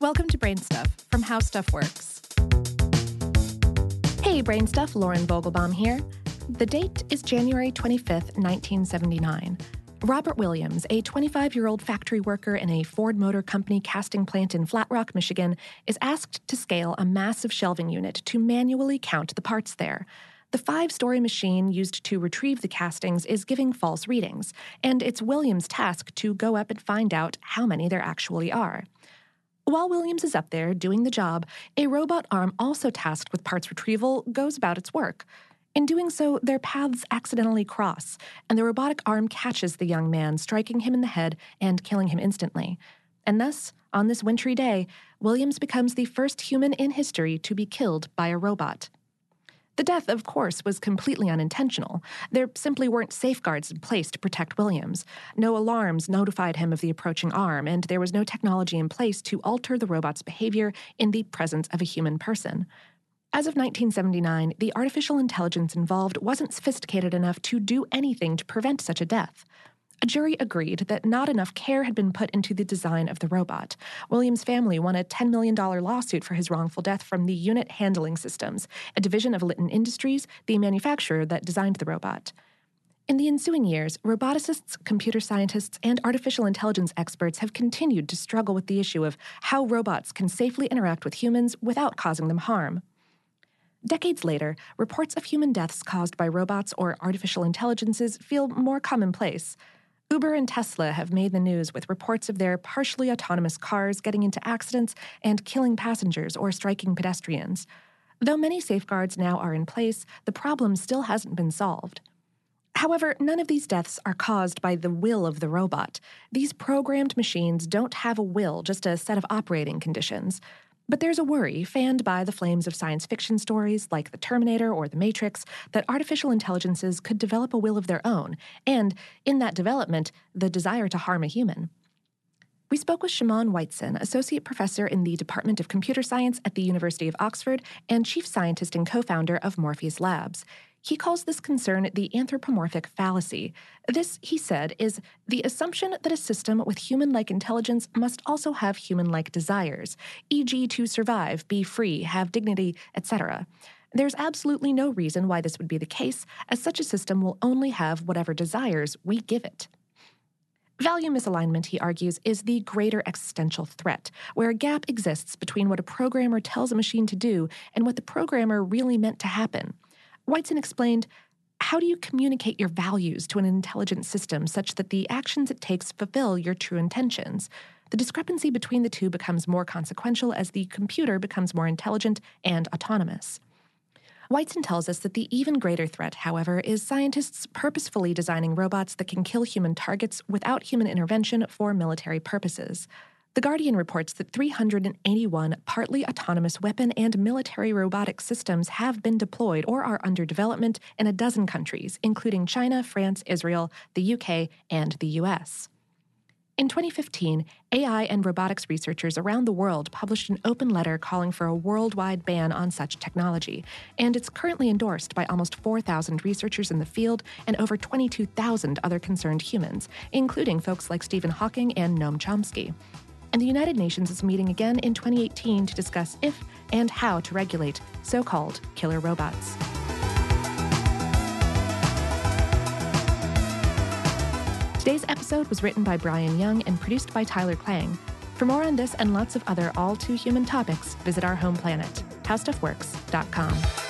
Welcome to Brain Stuff from How Stuff Works. Hey, Brain Stuff, Lauren Vogelbaum here. The date is January 25th, 1979. Robert Williams, a 25 year old factory worker in a Ford Motor Company casting plant in Flat Rock, Michigan, is asked to scale a massive shelving unit to manually count the parts there. The five story machine used to retrieve the castings is giving false readings, and it's Williams' task to go up and find out how many there actually are. While Williams is up there doing the job, a robot arm also tasked with parts retrieval goes about its work. In doing so, their paths accidentally cross, and the robotic arm catches the young man, striking him in the head and killing him instantly. And thus, on this wintry day, Williams becomes the first human in history to be killed by a robot. The death, of course, was completely unintentional. There simply weren't safeguards in place to protect Williams. No alarms notified him of the approaching arm, and there was no technology in place to alter the robot's behavior in the presence of a human person. As of 1979, the artificial intelligence involved wasn't sophisticated enough to do anything to prevent such a death. A jury agreed that not enough care had been put into the design of the robot. Williams' family won a $10 million lawsuit for his wrongful death from the Unit Handling Systems, a division of Litton Industries, the manufacturer that designed the robot. In the ensuing years, roboticists, computer scientists, and artificial intelligence experts have continued to struggle with the issue of how robots can safely interact with humans without causing them harm. Decades later, reports of human deaths caused by robots or artificial intelligences feel more commonplace. Uber and Tesla have made the news with reports of their partially autonomous cars getting into accidents and killing passengers or striking pedestrians. Though many safeguards now are in place, the problem still hasn't been solved. However, none of these deaths are caused by the will of the robot. These programmed machines don't have a will, just a set of operating conditions. But there's a worry, fanned by the flames of science fiction stories like The Terminator or The Matrix, that artificial intelligences could develop a will of their own, and, in that development, the desire to harm a human. We spoke with Shimon Whiteson, Associate Professor in the Department of Computer Science at the University of Oxford and Chief Scientist and co founder of Morpheus Labs. He calls this concern the anthropomorphic fallacy. This, he said, is the assumption that a system with human like intelligence must also have human like desires, e.g., to survive, be free, have dignity, etc. There's absolutely no reason why this would be the case, as such a system will only have whatever desires we give it. Value misalignment, he argues, is the greater existential threat, where a gap exists between what a programmer tells a machine to do and what the programmer really meant to happen. Whiteson explained how do you communicate your values to an intelligent system such that the actions it takes fulfill your true intentions? The discrepancy between the two becomes more consequential as the computer becomes more intelligent and autonomous. Whiteson tells us that the even greater threat, however, is scientists purposefully designing robots that can kill human targets without human intervention for military purposes. The Guardian reports that 381 partly autonomous weapon and military robotic systems have been deployed or are under development in a dozen countries, including China, France, Israel, the UK, and the US. In 2015, AI and robotics researchers around the world published an open letter calling for a worldwide ban on such technology, and it's currently endorsed by almost 4,000 researchers in the field and over 22,000 other concerned humans, including folks like Stephen Hawking and Noam Chomsky and the United Nations is meeting again in 2018 to discuss if and how to regulate so called killer robots. Today's episode was written by Brian Young and produced by Tyler Klang. For more on this and lots of other all too human topics, visit our home planet, howstuffworks.com.